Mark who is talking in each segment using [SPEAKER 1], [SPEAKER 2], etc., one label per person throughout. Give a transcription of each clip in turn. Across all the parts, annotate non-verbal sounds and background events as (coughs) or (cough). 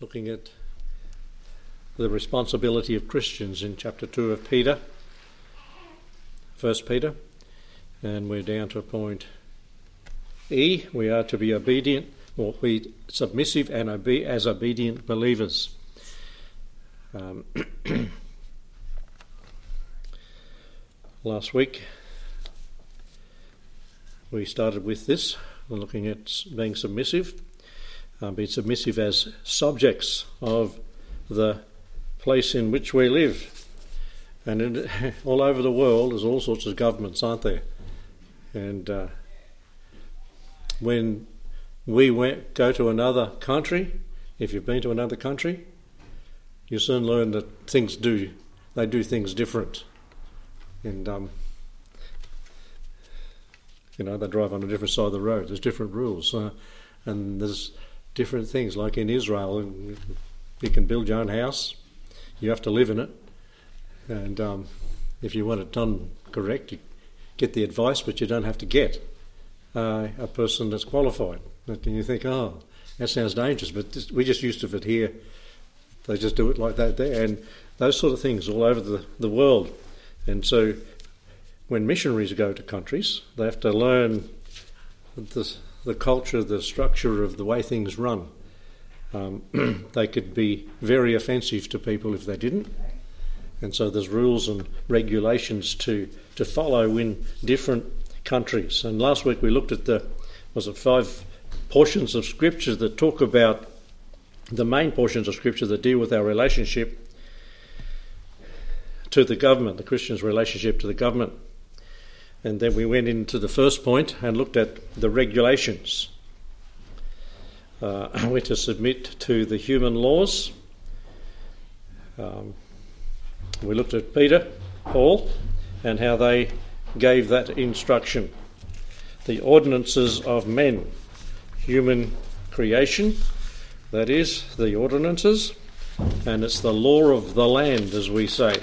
[SPEAKER 1] looking at the responsibility of Christians in chapter 2 of Peter, 1 Peter, and we're down to point E. We are to be obedient, or be submissive and obe- as obedient believers. Um, (clears throat) last week we started with this, looking at being submissive uh, be submissive as subjects of the place in which we live. And in, (laughs) all over the world, there's all sorts of governments, aren't there? And uh, when we went, go to another country, if you've been to another country, you soon learn that things do, they do things different. And, um, you know, they drive on a different side of the road. There's different rules. Uh, and there's different things. Like in Israel, you can build your own house, you have to live in it, and um, if you want it done correct, you get the advice, but you don't have to get uh, a person that's qualified. And you think, oh, that sounds dangerous, but this, we just used to it here. They just do it like that there, and those sort of things all over the, the world. And so, when missionaries go to countries, they have to learn the the culture, the structure of the way things run. Um, (clears throat) they could be very offensive to people if they didn't. And so there's rules and regulations to, to follow in different countries. And last week we looked at the, was it five portions of Scripture that talk about the main portions of Scripture that deal with our relationship to the government, the Christian's relationship to the government. And then we went into the first point and looked at the regulations. Uh, (clears throat) we're to submit to the human laws. Um, we looked at Peter, Paul, and how they gave that instruction. The ordinances of men, human creation, that is, the ordinances, and it's the law of the land, as we say.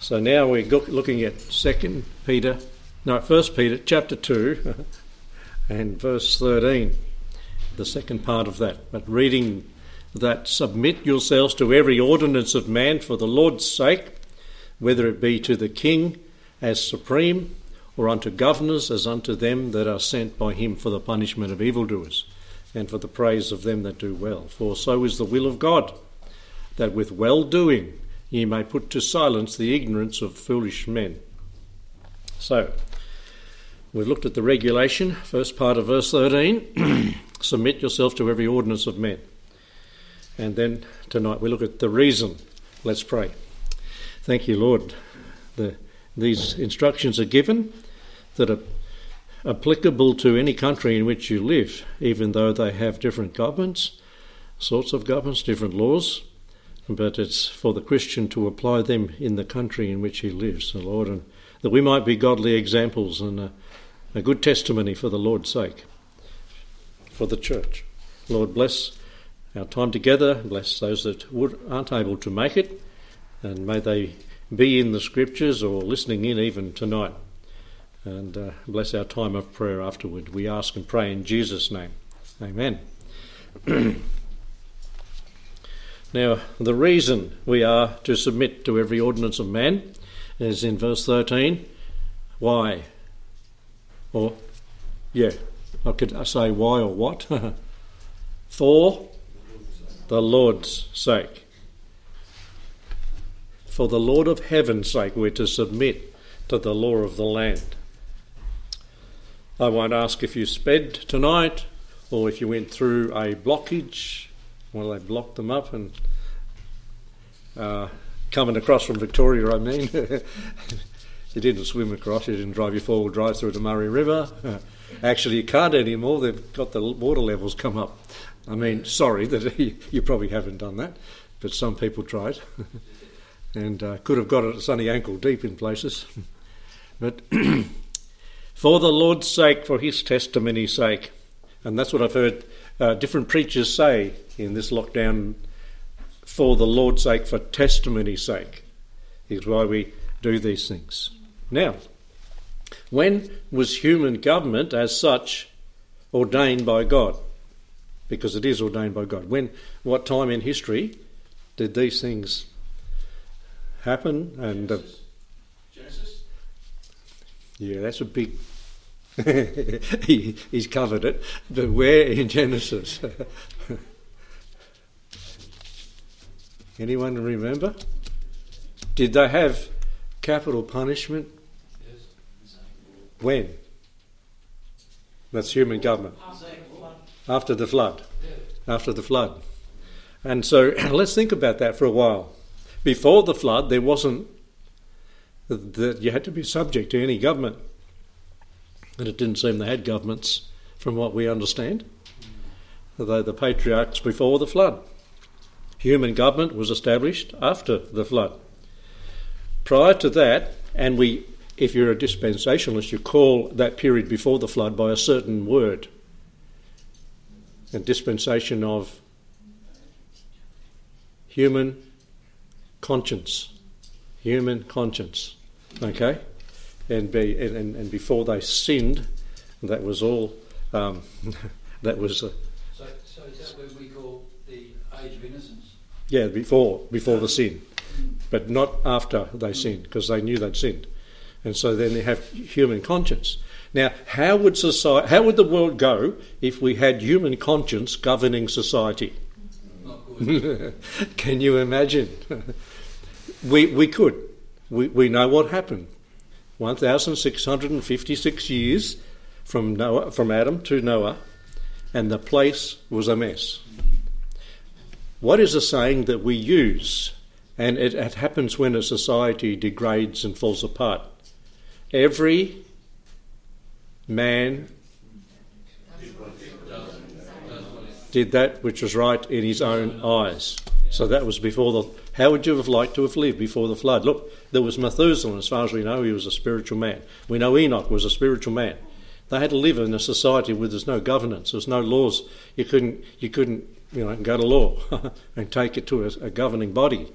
[SPEAKER 1] So now we're looking at Second Peter no, First Peter chapter 2 (laughs) and verse 13, the second part of that. But reading that, submit yourselves to every ordinance of man for the Lord's sake, whether it be to the king as supreme, or unto governors as unto them that are sent by him for the punishment of evildoers, and for the praise of them that do well. For so is the will of God, that with well doing ye may put to silence the ignorance of foolish men. So, We've looked at the regulation, first part of verse 13 (clears throat) submit yourself to every ordinance of men. And then tonight we look at the reason. Let's pray. Thank you, Lord. The, these instructions are given that are applicable to any country in which you live, even though they have different governments, sorts of governments, different laws. But it's for the Christian to apply them in the country in which he lives, Lord, and that we might be godly examples and uh, a good testimony for the Lord's sake, for the church. Lord, bless our time together, bless those that would, aren't able to make it, and may they be in the scriptures or listening in even tonight. And uh, bless our time of prayer afterward. We ask and pray in Jesus' name. Amen. (clears throat) now, the reason we are to submit to every ordinance of man is in verse 13. Why? Or, yeah, I could say why or what. (laughs) For the Lord's sake. For the Lord of heaven's sake, we're to submit to the law of the land. I won't ask if you sped tonight or if you went through a blockage. Well, they blocked them up and uh, coming across from Victoria, I mean. (laughs) You didn't swim across, you didn't drive your four wheel drive through the Murray River. (laughs) Actually, you can't anymore, they've got the water levels come up. I mean, sorry that (laughs) you probably haven't done that, but some people tried (laughs) and uh, could have got it sunny ankle deep in places. but (clears throat) for the Lord's sake, for his testimony's sake, and that's what I've heard uh, different preachers say in this lockdown for the Lord's sake, for testimony's sake, is why we do these things. Now, when was human government as such ordained by God? because it is ordained by God. When, what time in history did these things happen? And uh,
[SPEAKER 2] Genesis?
[SPEAKER 1] yeah, that's a big. (laughs) he, he's covered it, but where in Genesis? (laughs) Anyone remember? Did they have capital punishment? When? That's human government. After the flood. After the flood. And so (clears throat) let's think about that for a while. Before the flood, there wasn't that you had to be subject to any government. And it didn't seem they had governments, from what we understand, although the patriarchs before the flood. Human government was established after the flood. Prior to that, and we, if you're a dispensationalist, you call that period before the flood by a certain word. A dispensation of human conscience. Human conscience. Okay? And, be, and, and before they sinned, that was all, um, (laughs) that was, uh,
[SPEAKER 2] So, so is that what we call the age of innocence?
[SPEAKER 1] yeah, before, before the sin. But not after they sinned, because they knew they'd sinned. And so then they have human conscience. Now, how would society, how would the world go if we had human conscience governing society? (laughs) Can you imagine? (laughs) we, we could. We, we know what happened. 1,656 years from, Noah, from Adam to Noah, and the place was a mess. What is a saying that we use, and it, it happens when a society degrades and falls apart? Every man did that which was right in his own eyes. So that was before the. How would you have liked to have lived before the flood? Look, there was Methuselah, as far as we know, he was a spiritual man. We know Enoch was a spiritual man. They had to live in a society where there's no governance, there's no laws. You couldn't, you couldn't, you know, go to law (laughs) and take it to a, a governing body.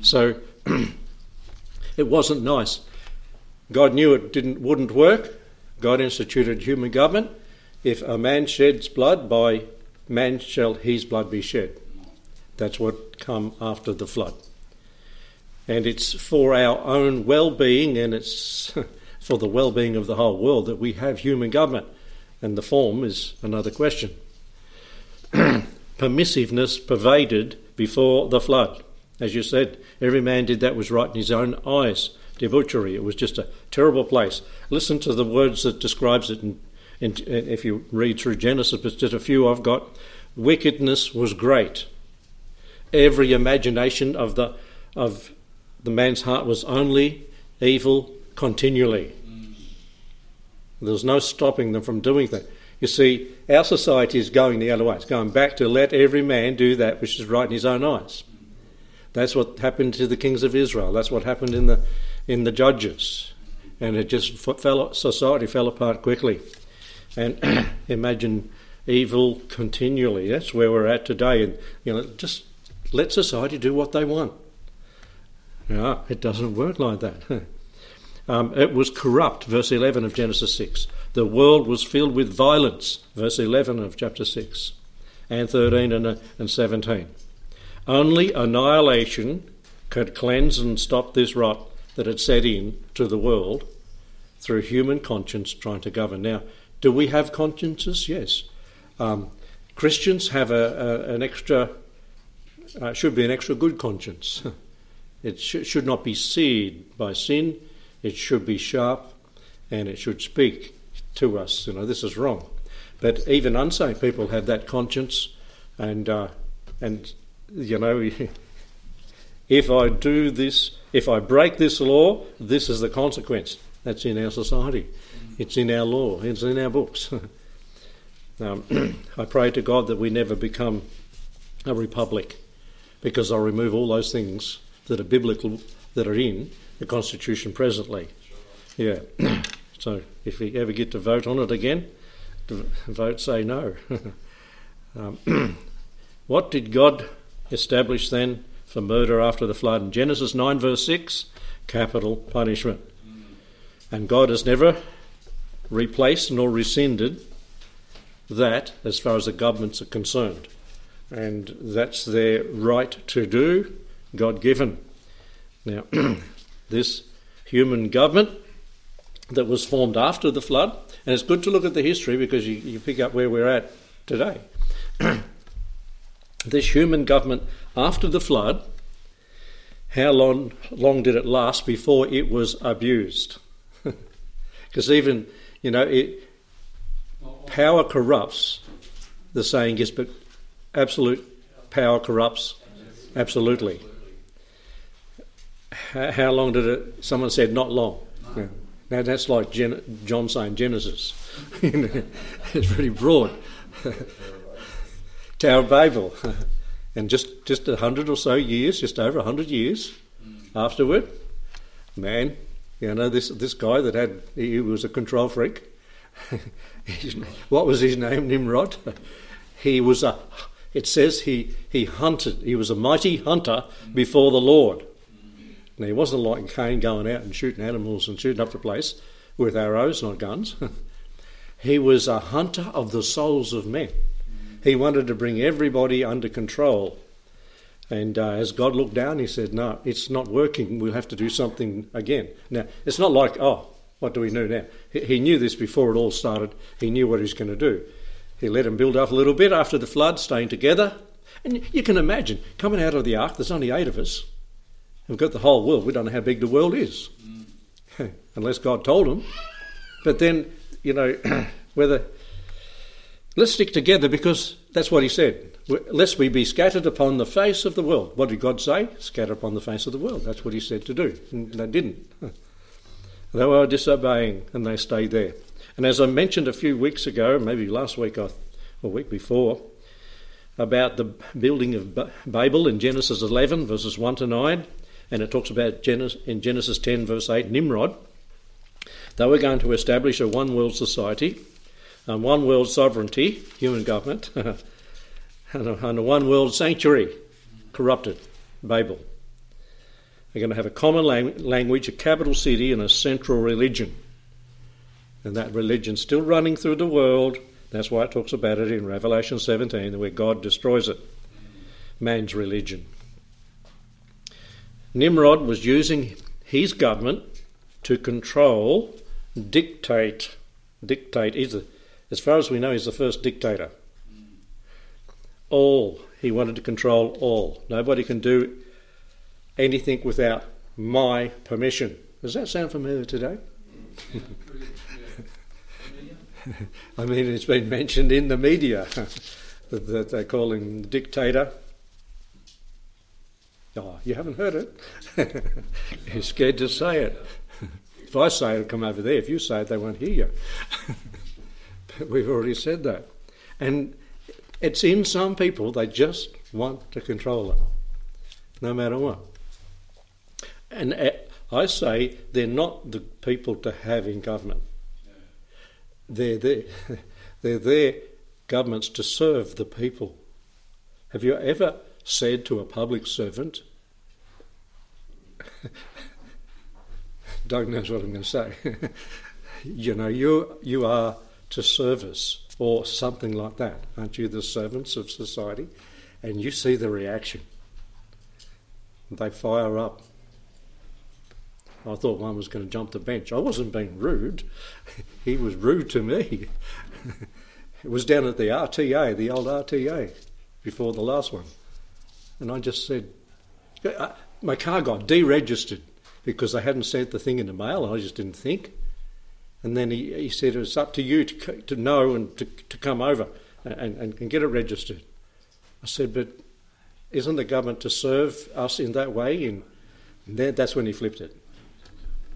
[SPEAKER 1] So (clears throat) it wasn't nice. God knew it didn't wouldn't work. God instituted human government. If a man sheds blood, by man shall his blood be shed. That's what come after the flood. And it's for our own well-being and it's (laughs) for the well-being of the whole world that we have human government. And the form is another question. (clears throat) Permissiveness pervaded before the flood. As you said, every man did that was right in his own eyes. Debauchery. It was just a terrible place. Listen to the words that describes it. In, in, if you read through Genesis, but just a few I've got. Wickedness was great. Every imagination of the of the man's heart was only evil continually. There was no stopping them from doing that. You see, our society is going the other way. It's going back to let every man do that which is right in his own eyes. That's what happened to the kings of Israel. That's what happened in the in the judges, and it just fell. Society fell apart quickly. And (clears throat) imagine evil continually. That's where we're at today. And you know, just let society do what they want. No, it doesn't work like that. (laughs) Um, it was corrupt, verse 11 of Genesis 6. The world was filled with violence, verse 11 of chapter 6, and 13 and, uh, and 17. Only annihilation could cleanse and stop this rot that had set in to the world through human conscience trying to govern. Now, do we have consciences? Yes. Um, Christians have a, a, an extra, uh, should be an extra good conscience. (laughs) It sh- should not be seared by sin. It should be sharp, and it should speak to us. You know, this is wrong. But even unsaved people have that conscience, and uh, and you know, (laughs) if I do this, if I break this law, this is the consequence. That's in our society. It's in our law. It's in our books. (laughs) um, (clears throat) I pray to God that we never become a republic, because I'll remove all those things that are biblical that are in the Constitution presently. Yeah. (clears throat) so if we ever get to vote on it again, vote say no. (laughs) um, (clears throat) what did God establish then for murder after the flood? In Genesis 9, verse 6, capital punishment. And God has never replaced nor rescinded that as far as the governments are concerned. And that's their right to do, God given. Now, (clears throat) this human government that was formed after the flood, and it's good to look at the history because you, you pick up where we're at today. (clears throat) this human government after the flood, how long, long did it last before it was abused? (laughs) Because even, you know, it, power corrupts, the saying is, but absolute power corrupts absolutely. How long did it? Someone said not long. Yeah. Now that's like Gen, John saying Genesis. (laughs) it's pretty broad. (laughs) Tower of Babel, (laughs) and just just a hundred or so years, just over a hundred years mm. afterward, man, you know this this guy that had he was a control freak. (laughs) what was his name? Nimrod. (laughs) He was a. It says he he hunted. He was a mighty hunter mm. before the Lord. Mm. Now, he wasn't like Cain going out and shooting animals and shooting up the place with arrows, not guns. he was a hunter of the souls of men. He wanted to bring everybody under control. And uh, as God looked down, he said, No, it's not working. We'll have to do something again. Now, it's not like, oh, what do we do now? He knew this before it all started. He knew what he was going to do. He let them build up a little bit after the flood, staying together. And you can imagine, coming out of the ark, there's only eight of us. We've got the whole world. We don't know how big the world is, (laughs) unless God told them. But then, you know, (clears throat) whether let's stick together because that's what He said. Lest we be scattered upon the face of the world. What did God say? Scatter upon the face of the world. That's what He said to do, and they didn't. (laughs) They were disobeying, and they stayed there. And as I mentioned a few weeks ago, maybe last week or a week before, about the building of Babel in Genesis 11, verses 1 to 9, and it talks about in Genesis 10, verse 8, Nimrod. They were going to establish a one world society, a one world sovereignty, human government, (laughs) and, a, and a one world sanctuary, corrupted, Babel. They're going to have a common lang- language, a capital city, and a central religion. And that religion's still running through the world. That's why it talks about it in Revelation 17, where God destroys it. Man's religion. Nimrod was using his government to control, dictate, dictate. He's the, as far as we know, he's the first dictator. All he wanted to control all. Nobody can do anything without my permission. Does that sound familiar today? (laughs) I mean, it's been mentioned in the media (laughs) that they call him dictator. Oh, you haven't heard it? (laughs) You're scared to say it. If I say it, come over there. If you say it, they won't hear you. (laughs) we've already said that. And it's in some people, they just want to control it, no matter what. And uh, I say they're not the people to have in government. They're there. (laughs) They're there, governments, to serve the people. Have you ever said to a public servant, (laughs) Doug knows what I'm going to say. you know, you you are to service or something like that, aren't you? The servants of society, and you see the reaction. They fire up. I thought one was going to jump the bench. I wasn't being rude. (laughs) he was rude to me. (laughs) it was down at the RTA, the old RTA, before the last one. And I just said, my car got deregistered because they hadn't sent the thing in the mail, I just didn't think. And then he, he said, It's up to you to, to know and to, to come over and, and, and get it registered. I said, But isn't the government to serve us in that way? And then, that's when he flipped it.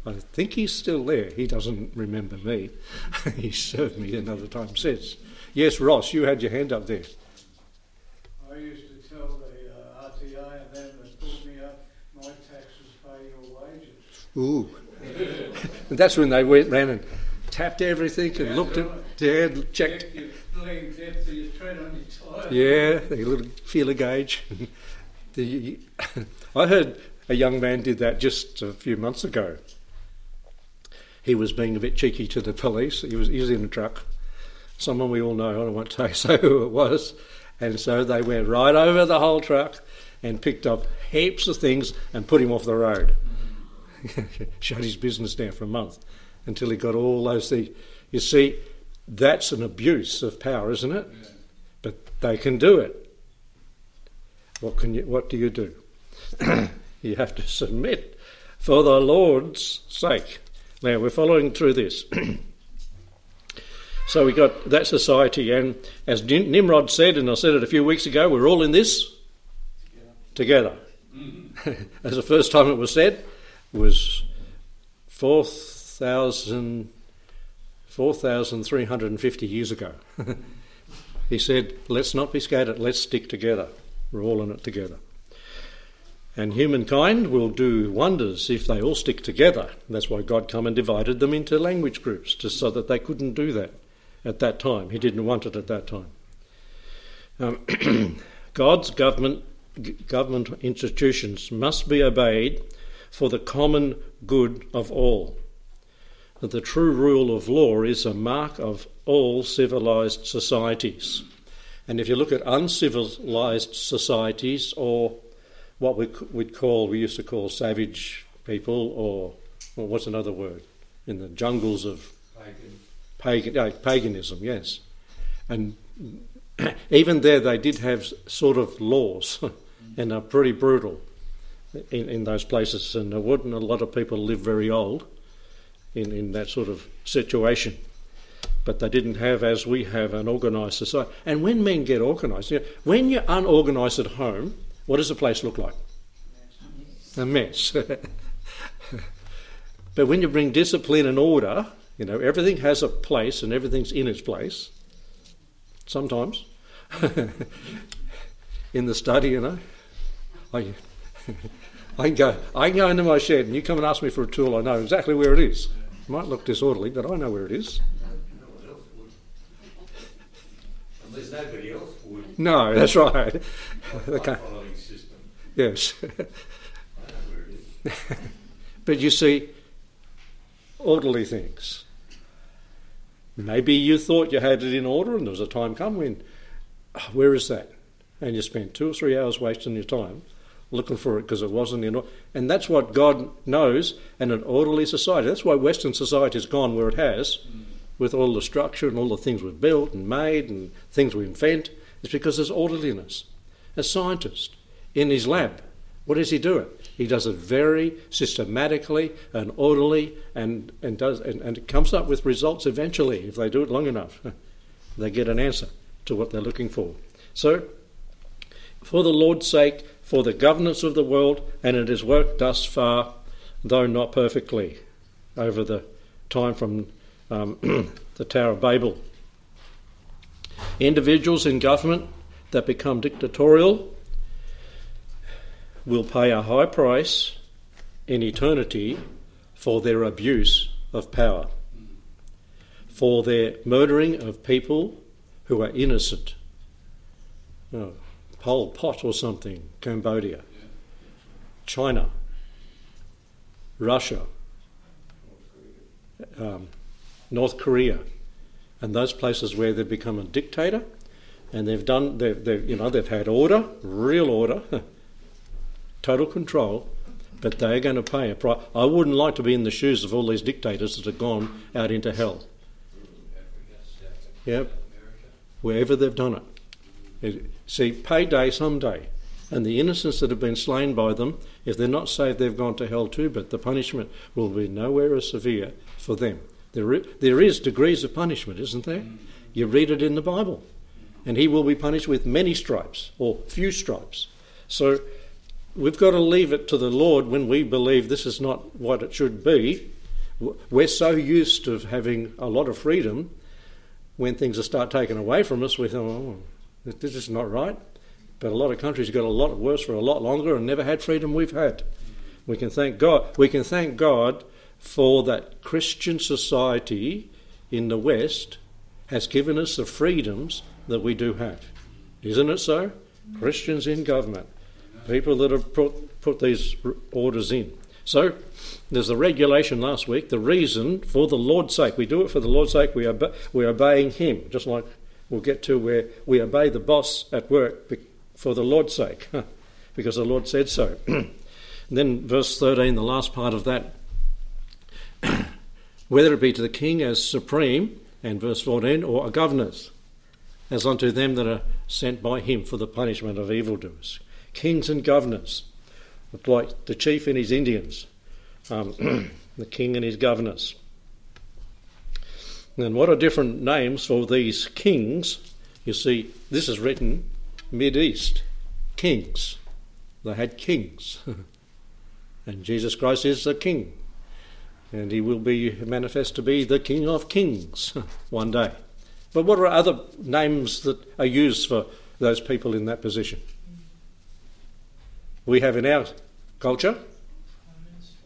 [SPEAKER 1] I think he's still there. He doesn't remember me. (laughs) he served me another time since. Yes, Ross, you had your hand up there.
[SPEAKER 3] I used to tell the uh, RTA and them that pulled me up, my taxes pay your wages.
[SPEAKER 1] Ooh. And that's when they went round and tapped everything and yeah, looked at, yeah, checked. Yeah, the little feeler gauge. (laughs) the, (laughs) I heard a young man did that just a few months ago he was being a bit cheeky to the police. He was, he was in a truck. someone we all know, I won't tell you who it was, and so they went right over the whole truck and picked up heaps of things and put him off the road. (laughs) Shut his business down for a month until he got all those things. You see, that's an abuse of power, isn't it?
[SPEAKER 2] Yeah.
[SPEAKER 1] But they can do it. What can you? What do you do? (clears throat) you have to submit for the Lord's sake. Now we're following through this. (clears throat) so we got that society, and as Nimrod said, and I said it a few weeks ago, we're all in this together. Mm-hmm. as (laughs) the first time it was said was 4,000 4,350 years ago. (laughs) he said, Let's not be scattered, let's stick together. We're all in it together. And humankind will do wonders if they all stick together. That's why God come and divided them into language groups, just so that they couldn't do that at that time. He didn't want it at that time. Um, (clears throat) God's government, government institutions must be obeyed for the common good of all the true rule of law is a mark of all civilized societies. And if you look at uncivilized societies, or what we, would call, we used to call savage people, or, or what's another word? In the jungles of
[SPEAKER 2] Pagan.
[SPEAKER 1] pagan, no, paganism, yes. And (clears throat) even there, they did have sort of laws, (laughs) and are pretty brutal in, in those places. And there wouldn't a lot of people live very old in, in that sort of situation. But they didn't have, as we have, an organised society. And when men get organised, you know, when you're unorganised at home, what does the place look like? A mess. (laughs) but when you bring discipline and order, you know, everything has a place and everything's in its place. Sometimes. (laughs) in the study, you know. I, I can go I can go into my shed and you come and ask me for a tool, I know exactly where it is. It might look disorderly, but I know where it is.
[SPEAKER 4] No one else would. Unless nobody else would.
[SPEAKER 1] No, that's right. (laughs) Okay.
[SPEAKER 4] system.
[SPEAKER 1] Yes. (laughs)
[SPEAKER 4] I know where it is.
[SPEAKER 1] but you see, orderly things. Maybe you thought you had it in order, and there was a time come when, "Ah, where is that? And you spent two or three hours wasting your time looking for it because it wasn't in. And that's what God knows in an orderly society. That's why Western society has gone where it has, with all the structure and all the things we've built and made and things we invent. It's because there's orderliness. A scientist in his lab, what does he do it? He does it very systematically and orderly and, and does and, and it comes up with results eventually if they do it long enough. (laughs) They get an answer to what they're looking for. So for the Lord's sake, for the governance of the world, and it has worked thus far, though not perfectly, over the time from um, (clears throat) the Tower of Babel. Individuals in government that become dictatorial will pay a high price in eternity for their abuse of power, for their murdering of people who are innocent. Oh, Pol Pot or something, Cambodia, China, Russia, um, North Korea, and those places where they've become a dictator, and they've done, they've, they've you know, they've had order, real order, (laughs) total control, but they're going to pay a price. I wouldn't like to be in the shoes of all these dictators that have gone out into hell. Yep, wherever they've done it. See, payday someday. And the innocents that have been slain by them, if they're not saved, they've gone to hell too, but the punishment will be nowhere as severe for them. There there is degrees of punishment, isn't there? You read it in the Bible. And he will be punished with many stripes, or few stripes. So we've got to leave it to the Lord when we believe this is not what it should be. We're so used to having a lot of freedom when things are start taken away from us, we think, oh, this is not right. But a lot of countries got a lot worse for a lot longer and never had freedom we've had. We can thank God. We can thank God for that Christian society in the West has given us the freedoms that we do have. Isn't it so? Christians in government, people that have put, put these orders in. So there's the regulation last week, the reason for the Lord's sake. We do it for the Lord's sake, we obe- we're obeying Him, just like we'll get to where we obey the boss at work for the Lord's sake, (laughs) because the Lord said so. (clears throat) then verse 13, the last part of that, (clears throat) whether it be to the king as supreme, and verse 14, or governors, as unto them that are sent by him for the punishment of evildoers. Kings and governors, like the chief and his Indians, um, (clears throat) the king and his governors. And what are different names for these kings? You see, this is written mid east kings. They had kings. (laughs) and Jesus Christ is the king. And he will be manifest to be the King of Kings (laughs) one day. But what are other names that are used for those people in that position? We have in our culture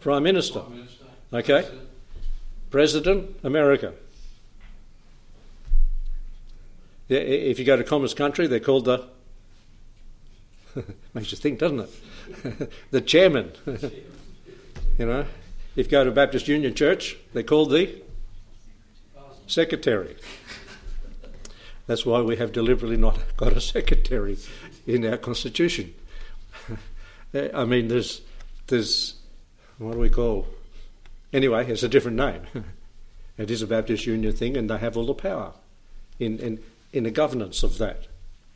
[SPEAKER 1] Prime Minister.
[SPEAKER 2] Prime Minister.
[SPEAKER 1] Okay.
[SPEAKER 2] President.
[SPEAKER 1] President, America. If you go to communist country, they're called the. (laughs) Makes you think, doesn't it? (laughs) the chairman. (laughs) you know, if you go to Baptist Union Church, they're called the secretary. That's why we have deliberately not got a secretary in our constitution. Eh, I mean, there's, there's, what do we call? Anyway, it's a different name. it is a Baptist Union thing, and they have all the power in, in, in the governance of that.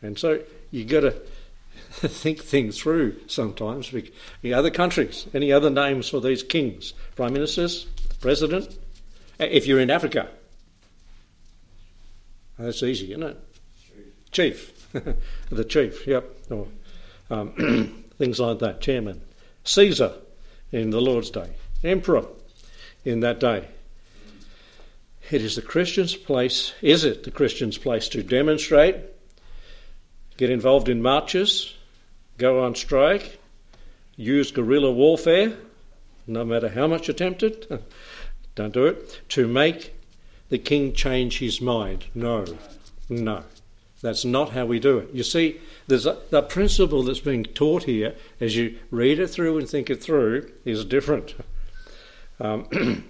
[SPEAKER 1] And so you got to (laughs) think things through sometimes. The other countries, any other names for these kings, prime ministers, president? If you're in Africa, that's easy, isn't it? Chief, (laughs) the chief, yep, or um, (clears throat) things like that. Chairman, Caesar in the Lord's day, emperor in that day. It is the Christian's place, is it the Christian's place to demonstrate, get involved in marches, go on strike, use guerrilla warfare, no matter how much attempted, (laughs) don't do it, to make the king change his mind. No, no. That's not how we do it. You see, there's a, the principle that's being taught here, as you read it through and think it through, is different. Um, (clears throat)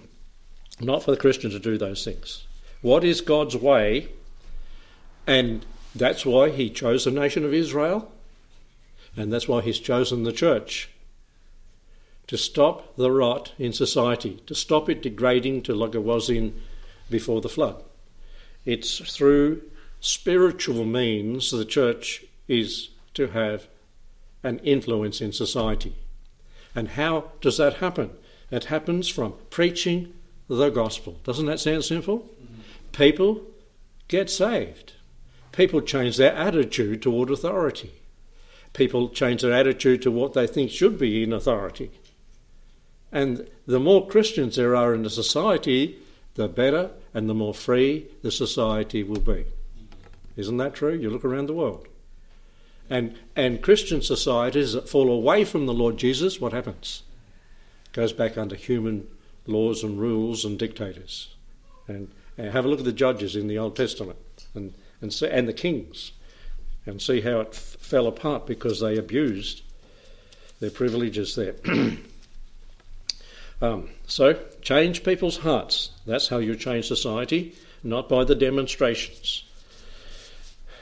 [SPEAKER 1] not for the Christian to do those things. What is God's way? And that's why He chose the nation of Israel, and that's why He's chosen the church to stop the rot in society, to stop it degrading to like it was in before the flood. It's through spiritual means the church is to have an influence in society. And how does that happen? It happens from preaching the gospel. Doesn't that sound simple? People get saved. People change their attitude toward authority. People change their attitude to what they think should be in authority. And the more Christians there are in the society, the better and the more free the society will be. Isn't that true? You look around the world. And, and Christian societies that fall away from the Lord Jesus, what happens? Goes back under human laws and rules and dictators. And, and have a look at the judges in the Old Testament and, and, see, and the kings and see how it f- fell apart because they abused their privileges there. (clears throat) um, so, change people's hearts. That's how you change society, not by the demonstrations,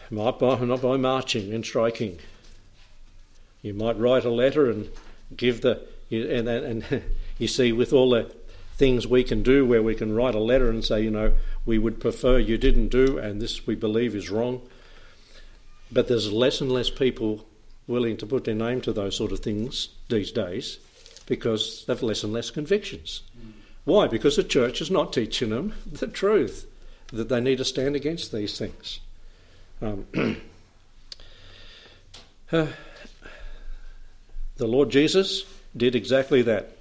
[SPEAKER 1] not by, not by marching and striking. You might write a letter and give the, you- and, and (laughs) you see, with all the things we can do where we can write a letter and say, you know, we would prefer you didn't do, and this we believe is wrong. But there's less and less people willing to put their name to those sort of things these days because they've less and less convictions. Why? Because the church is not teaching them the truth, that they need to stand against these things. Um, uh, (clears throat) the Lord Jesus did exactly that.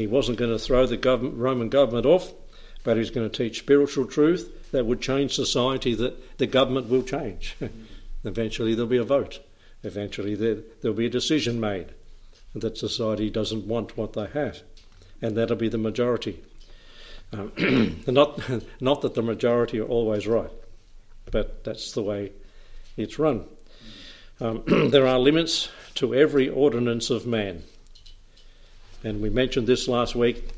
[SPEAKER 1] He wasn't going to throw the government, Roman government off, but he was going to teach spiritual truth that would change society, that the government will change. (laughs) Eventually, there'll be a vote. Eventually, there, there'll be a decision made that society doesn't want what they have, and that'll be the majority. Um, (clears throat) not, (laughs) not that the majority are always right, but that's the way it's run. Um, (clears throat) there are limits to every ordinance of man. And we mentioned this last week.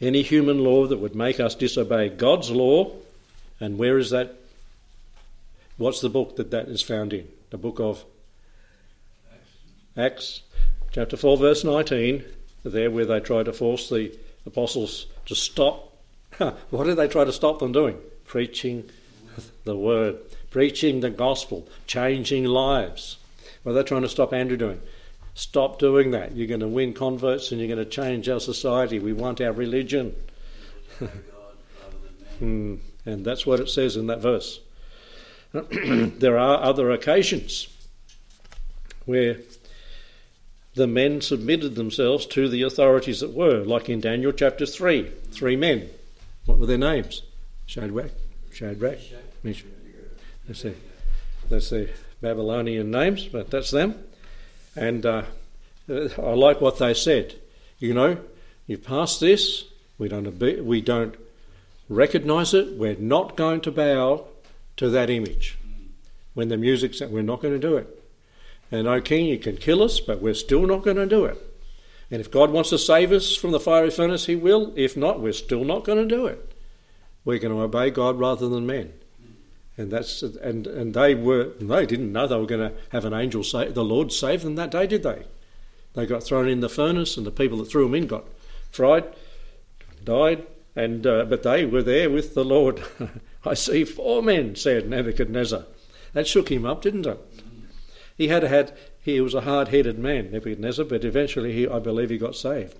[SPEAKER 1] Any human law that would make us disobey God's law, and where is that? What's the book that that is found in? The book of Acts, chapter 4, verse 19, there where they try to force the apostles to stop. (laughs) what did they try to stop them doing? Preaching the word, preaching the gospel, changing lives. What are they trying to stop Andrew doing? Stop doing that. You're going to win converts and you're going to change our society. We want our religion. (laughs) Hmm, and that's what it says in that verse. (clears throat) there are other occasions where the men submitted themselves to the authorities that were, like in Daniel chapter 3. Three men. What were their names? Shadrach, Shadrach, Meshach. That's their Babylonian names, but that's them. And uh, I like what they said. You know, you pass this, we don't, we don't recognise it, we're not going to bow to that image. When the music's we're not going to do it. And, O King, you can kill us, but we're still not going to do it. And if God wants to save us from the fiery furnace, He will. If not, we're still not going to do it. We're going to obey God rather than men. And that's and and they were they didn't know they were going to have an angel save the Lord save them that day, did they? They got thrown in the furnace, and the people that threw them in got fried, died, and uh, but they were there with the Lord. (laughs) I see four men," said Nebuchadnezzar. That shook him up, didn't it? He had had he was a hard-headed man, Nebuchadnezzar, but eventually he, I believe, he got saved.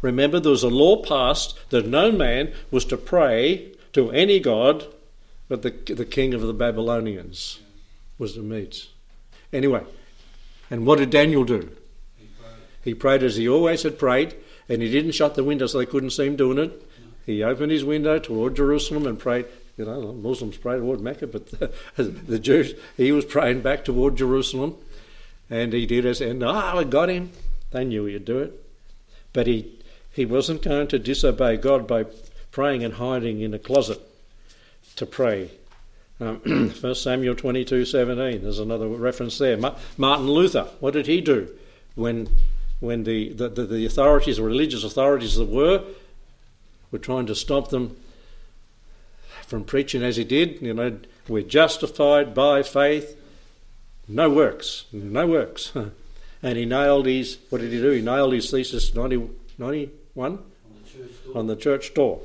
[SPEAKER 1] Remember, there was a law passed that no man was to pray to any god but the the king of the Babylonians was the Medes. Anyway, and what did Daniel do?
[SPEAKER 2] He prayed.
[SPEAKER 1] He prayed as he always had prayed, and he didn't shut the window so they couldn't see him doing it. He opened his window toward Jerusalem and prayed. You know, Muslims pray toward Mecca, but (laughs) the, the Jews, he was praying back toward Jerusalem, and he did as and ah, we got him. They knew he'd do it, but he he wasn't going to disobey God by praying and hiding in a closet to pray. Um, (clears throat) 1 Samuel 22 17, there's another reference there. Ma- Martin Luther, what did he do when, when the, the, the, the authorities, the religious authorities that were, were trying to stop them from preaching as he did? You know, we're justified by faith, no works, no works. (laughs) and he nailed his, what did he do? He nailed his thesis 90, 91
[SPEAKER 2] On the church door.
[SPEAKER 1] on the church door.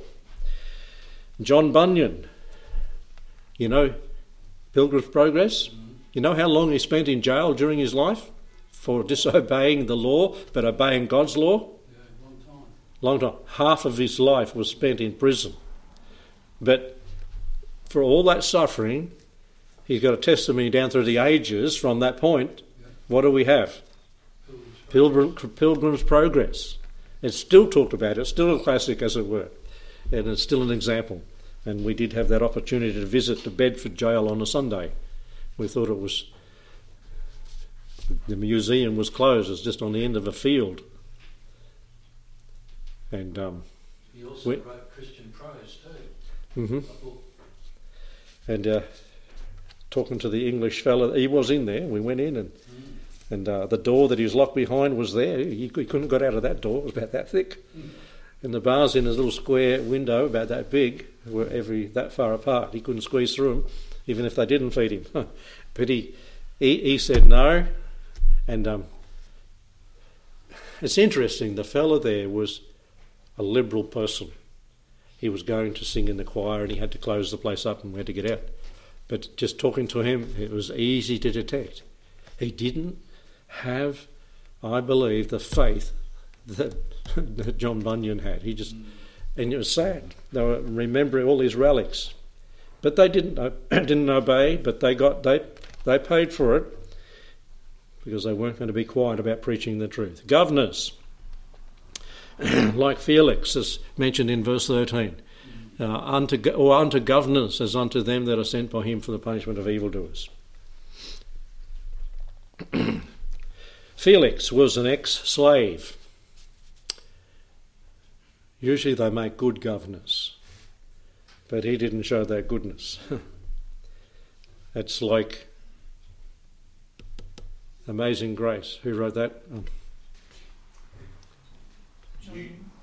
[SPEAKER 1] John Bunyan, you know, Pilgrim's Progress. You know how long he spent in jail during his life for disobeying the law but obeying God's law?
[SPEAKER 2] Yeah, long time.
[SPEAKER 1] Long time. Half of his life was spent in prison. But for all that suffering, he's got a testimony down through the ages from that point. What do we have?
[SPEAKER 2] Pilgrim's
[SPEAKER 1] Pilgrim, Pilgrim's Progress. It's still talked about, it's still a classic, as it were, and it's still an example. And we did have that opportunity to visit the Bedford Jail on a Sunday. We thought it was. The museum was closed, it's just on the end of a field. And um,
[SPEAKER 2] He also
[SPEAKER 1] We-
[SPEAKER 2] wrote Christian prose too. Mm-hmm.
[SPEAKER 1] And uh, talking to the English fellow, he was in there. We went in, and
[SPEAKER 2] Mm.
[SPEAKER 1] and uh, the door that he was locked behind was there. He, he couldn't get out of that door; it was about that thick. And the bars in his little square window, about that big, were every that far apart. He couldn't squeeze through them, even if they didn't feed him. (laughs) but he, he he said no, and um, it's interesting. The fellow there was a liberal person. He was going to sing in the choir, and he had to close the place up, and we had to get out. But just talking to him, it was easy to detect. He didn't have, I believe, the faith that, (laughs) that John Bunyan had. He just, and it was sad. They were remembering all these relics, but they didn't (clears throat) didn't obey. But they got they they paid for it because they weren't going to be quiet about preaching the truth. Governors, (clears throat) like Felix, as mentioned in verse thirteen, uh, unto or unto governors as unto them that are sent by him for the punishment of evildoers. (clears throat) Felix was an ex-slave. Usually they make good governors, but he didn't show that goodness. (laughs) it's like Amazing Grace. Who wrote that? Um,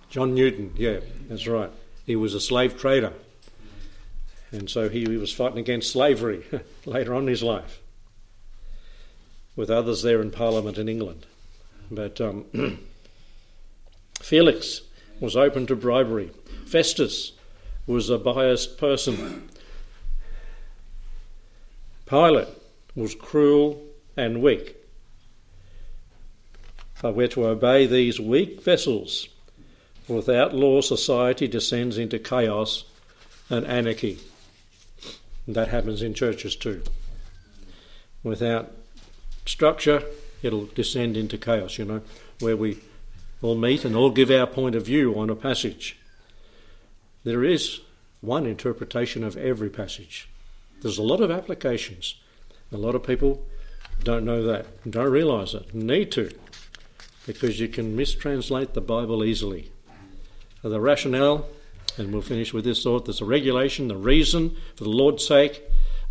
[SPEAKER 1] John Newton, yeah, that's right. He was a slave trader. And so he, he was fighting against slavery (laughs) later on in his life with others there in Parliament in England. But um, (clears throat) Felix was open to bribery. Festus was a biased person. Pilate was cruel and weak. But we're to obey these weak vessels. For without law, society descends into chaos and anarchy. And that happens in churches too. Without structure, it'll descend into chaos, you know, where we all meet and all give our point of view on a passage. There is one interpretation of every passage. There's a lot of applications. A lot of people don't know that, don't realise it, need to, because you can mistranslate the Bible easily. The rationale, and we'll finish with this thought there's a regulation, the reason for the Lord's sake,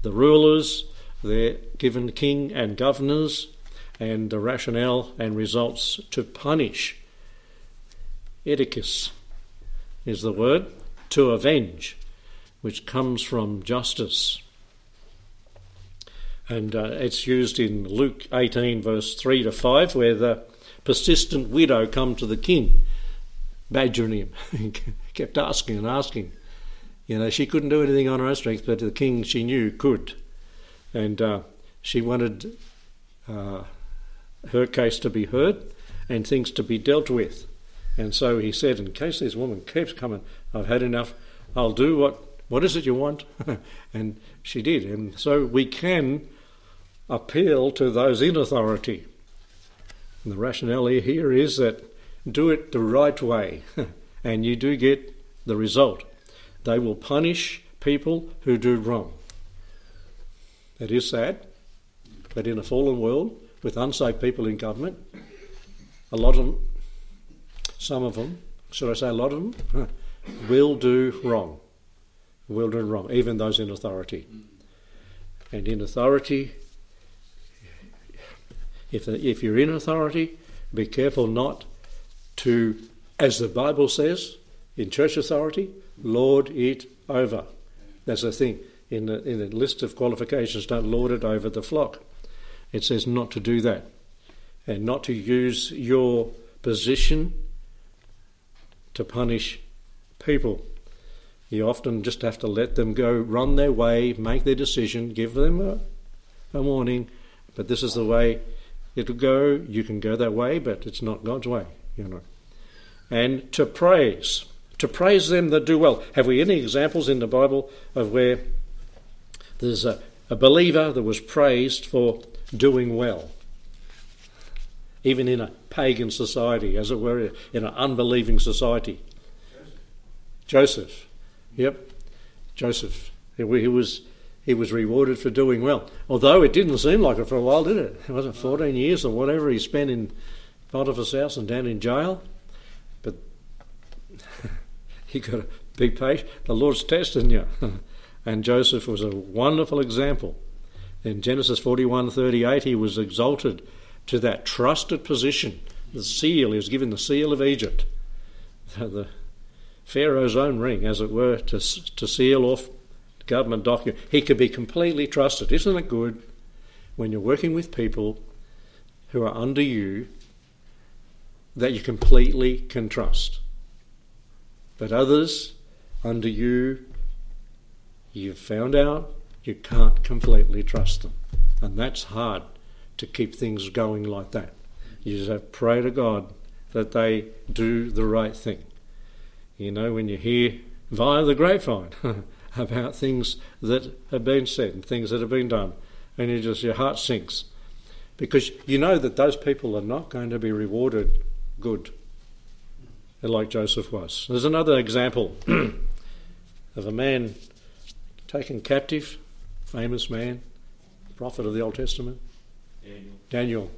[SPEAKER 1] the rulers, they're given king and governors, and the rationale and results to punish. Edicus is the word, to avenge, which comes from justice. And uh, it's used in Luke 18, verse 3 to 5, where the persistent widow come to the king, badgering him. (laughs) kept asking and asking. You know, she couldn't do anything on her own strength, but the king she knew could. And uh, she wanted uh, her case to be heard and things to be dealt with. And so he said, in case this woman keeps coming, I've had enough. I'll do what, what is it you want? (laughs) and she did. And so we can appeal to those in authority. And the rationale here is that do it the right way, (laughs) and you do get the result. They will punish people who do wrong. It is sad, but in a fallen world with unsaved people in government, a lot of some of them, should I say a lot of them, (laughs) will do wrong. Will do wrong, even those in authority. And in authority, if, if you're in authority, be careful not to, as the Bible says, in church authority, lord it over. That's the thing. In the, in the list of qualifications, don't lord it over the flock. It says not to do that. And not to use your position to punish people. You often just have to let them go, run their way, make their decision, give them a, a warning, but this is the way it'll go. You can go that way, but it's not God's way, you know. And to praise, to praise them that do well. Have we any examples in the Bible of where there's a, a believer that was praised for doing well? Even in a pagan society, as it were, in an unbelieving society. Joseph. Yep, Joseph. He was he was rewarded for doing well. Although it didn't seem like it for a while, did it? It wasn't 14 years or whatever he spent in Potiphar's house and down in jail. But he got to be patient. The Lord's testing you. (laughs) and Joseph was a wonderful example. In Genesis 41:38, he was exalted to that trusted position. The seal, he was given the seal of Egypt, the Pharaoh's own ring, as it were, to, to seal off government document. He could be completely trusted. Isn't it good when you're working with people who are under you that you completely can trust? But others under you, you've found out you can't completely trust them. And that's hard to keep things going like that. You just have to pray to God that they do the right thing. You know, when you hear via the grapevine (laughs) about things that have been said and things that have been done, and you just your heart sinks because you know that those people are not going to be rewarded good, like Joseph was. There's another example (clears throat) of a man taken captive, famous man, prophet of the Old Testament,
[SPEAKER 4] Daniel.
[SPEAKER 1] Daniel.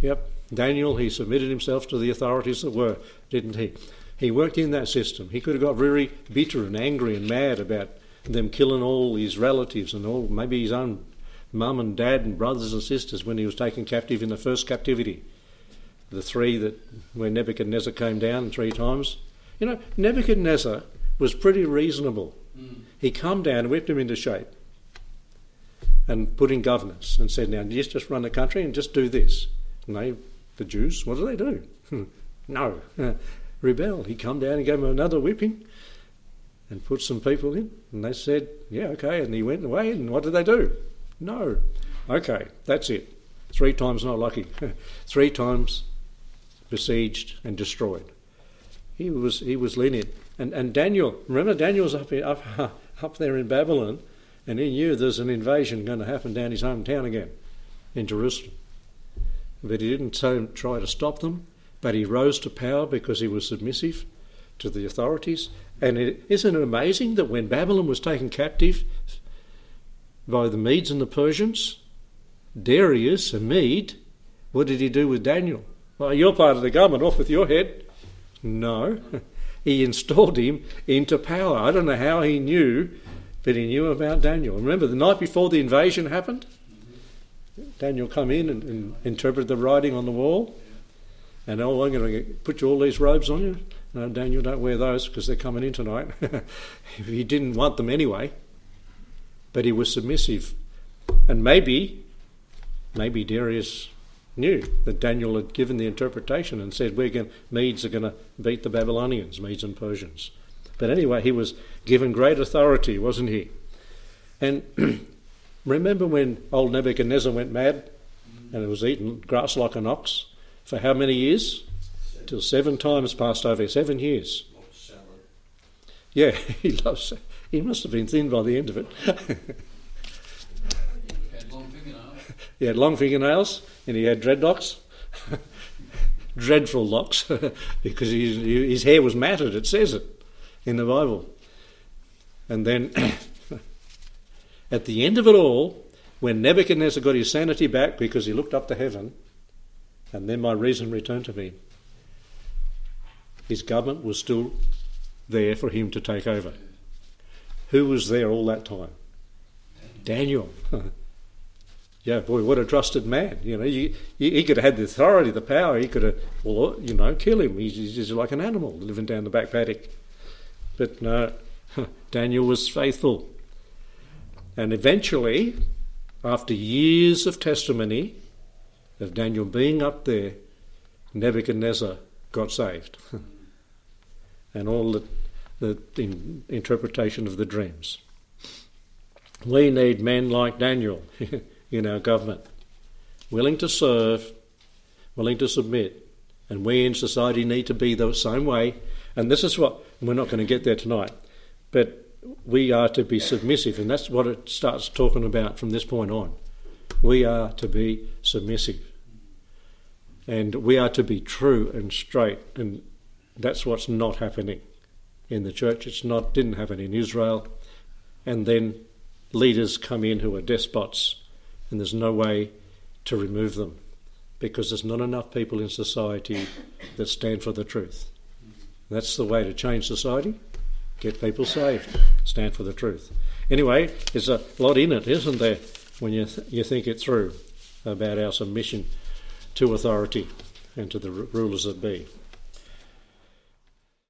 [SPEAKER 1] Yep, Daniel. He submitted himself to the authorities that were, didn't he? He worked in that system. He could have got very bitter and angry and mad about them killing all his relatives and all, maybe his own mum and dad and brothers and sisters when he was taken captive in the first captivity. The three that, when Nebuchadnezzar came down three times, You know, Nebuchadnezzar was pretty reasonable.
[SPEAKER 2] Mm.
[SPEAKER 1] He calmed down and whipped him into shape and put in governance and said, Now, just, just run the country and just do this. And they, the Jews, what do they do? (laughs) no, (laughs) rebel. He come down and gave them another whipping and put some people in. And they said, Yeah, okay. And he went away. And what did they do? No. Okay, that's it. Three times not lucky. (laughs) Three times besieged and destroyed. He was he was lenient. And and Daniel, remember Daniel's up up up there in Babylon, and he knew there's an invasion going to happen down his hometown again, in Jerusalem. But he didn't try to stop them. But he rose to power because he was submissive to the authorities. And it, isn't it amazing that when Babylon was taken captive by the Medes and the Persians, Darius, a Mede, what did he do with Daniel? Well, you're part of the government, off with your head. No, (laughs) he installed him into power. I don't know how he knew, but he knew about Daniel. Remember, the night before the invasion happened, Daniel come in and, and interpreted the writing on the wall. And oh, I'm going to put you all these robes on you. No, Daniel, don't wear those because they're coming in tonight. (laughs) he didn't want them anyway, but he was submissive. And maybe, maybe Darius knew that Daniel had given the interpretation and said, "We're going, Medes are going to beat the Babylonians, Medes and Persians." But anyway, he was given great authority, wasn't he? And (clears throat) remember when old Nebuchadnezzar went mad and was eating grass like an ox for how many years? Till seven times passed over, seven years. Yeah, (laughs) he loves. He must have been thin by the end of it.
[SPEAKER 2] Had long fingernails.
[SPEAKER 1] he had long fingernails and he had dreadlocks, (laughs) dreadful locks, (laughs) because his, his hair was matted. It says it in the Bible. And then, (coughs) at the end of it all, when Nebuchadnezzar got his sanity back because he looked up to heaven, and then my reason returned to me, his government was still there for him to take over. Who was there all that time? Daniel. (laughs) yeah, boy, what a trusted man. You know, he could have had the authority, the power. He could have, well, you know, kill him. He's, he's just like an animal living down the back paddock. But no, (laughs) Daniel was faithful. And eventually, after years of testimony of Daniel being up there, Nebuchadnezzar got saved. (laughs) and all the, the in, interpretation of the dreams. We need men like Daniel (laughs) in our government, willing to serve, willing to submit, and we in society need to be the same way. And this is what we're not going to get there tonight, but we are to be submissive, and that's what it starts talking about from this point on. We are to be submissive, and we are to be true and straight, and that's what's not happening in the church. It's not didn't happen in Israel, and then leaders come in who are despots, and there's no way to remove them because there's not enough people in society that stand for the truth. That's the way to change society. Get people saved. Stand for the truth. Anyway, there's a lot in it, isn't there, when you th- you think it through about our submission to authority and to the r- rulers that be.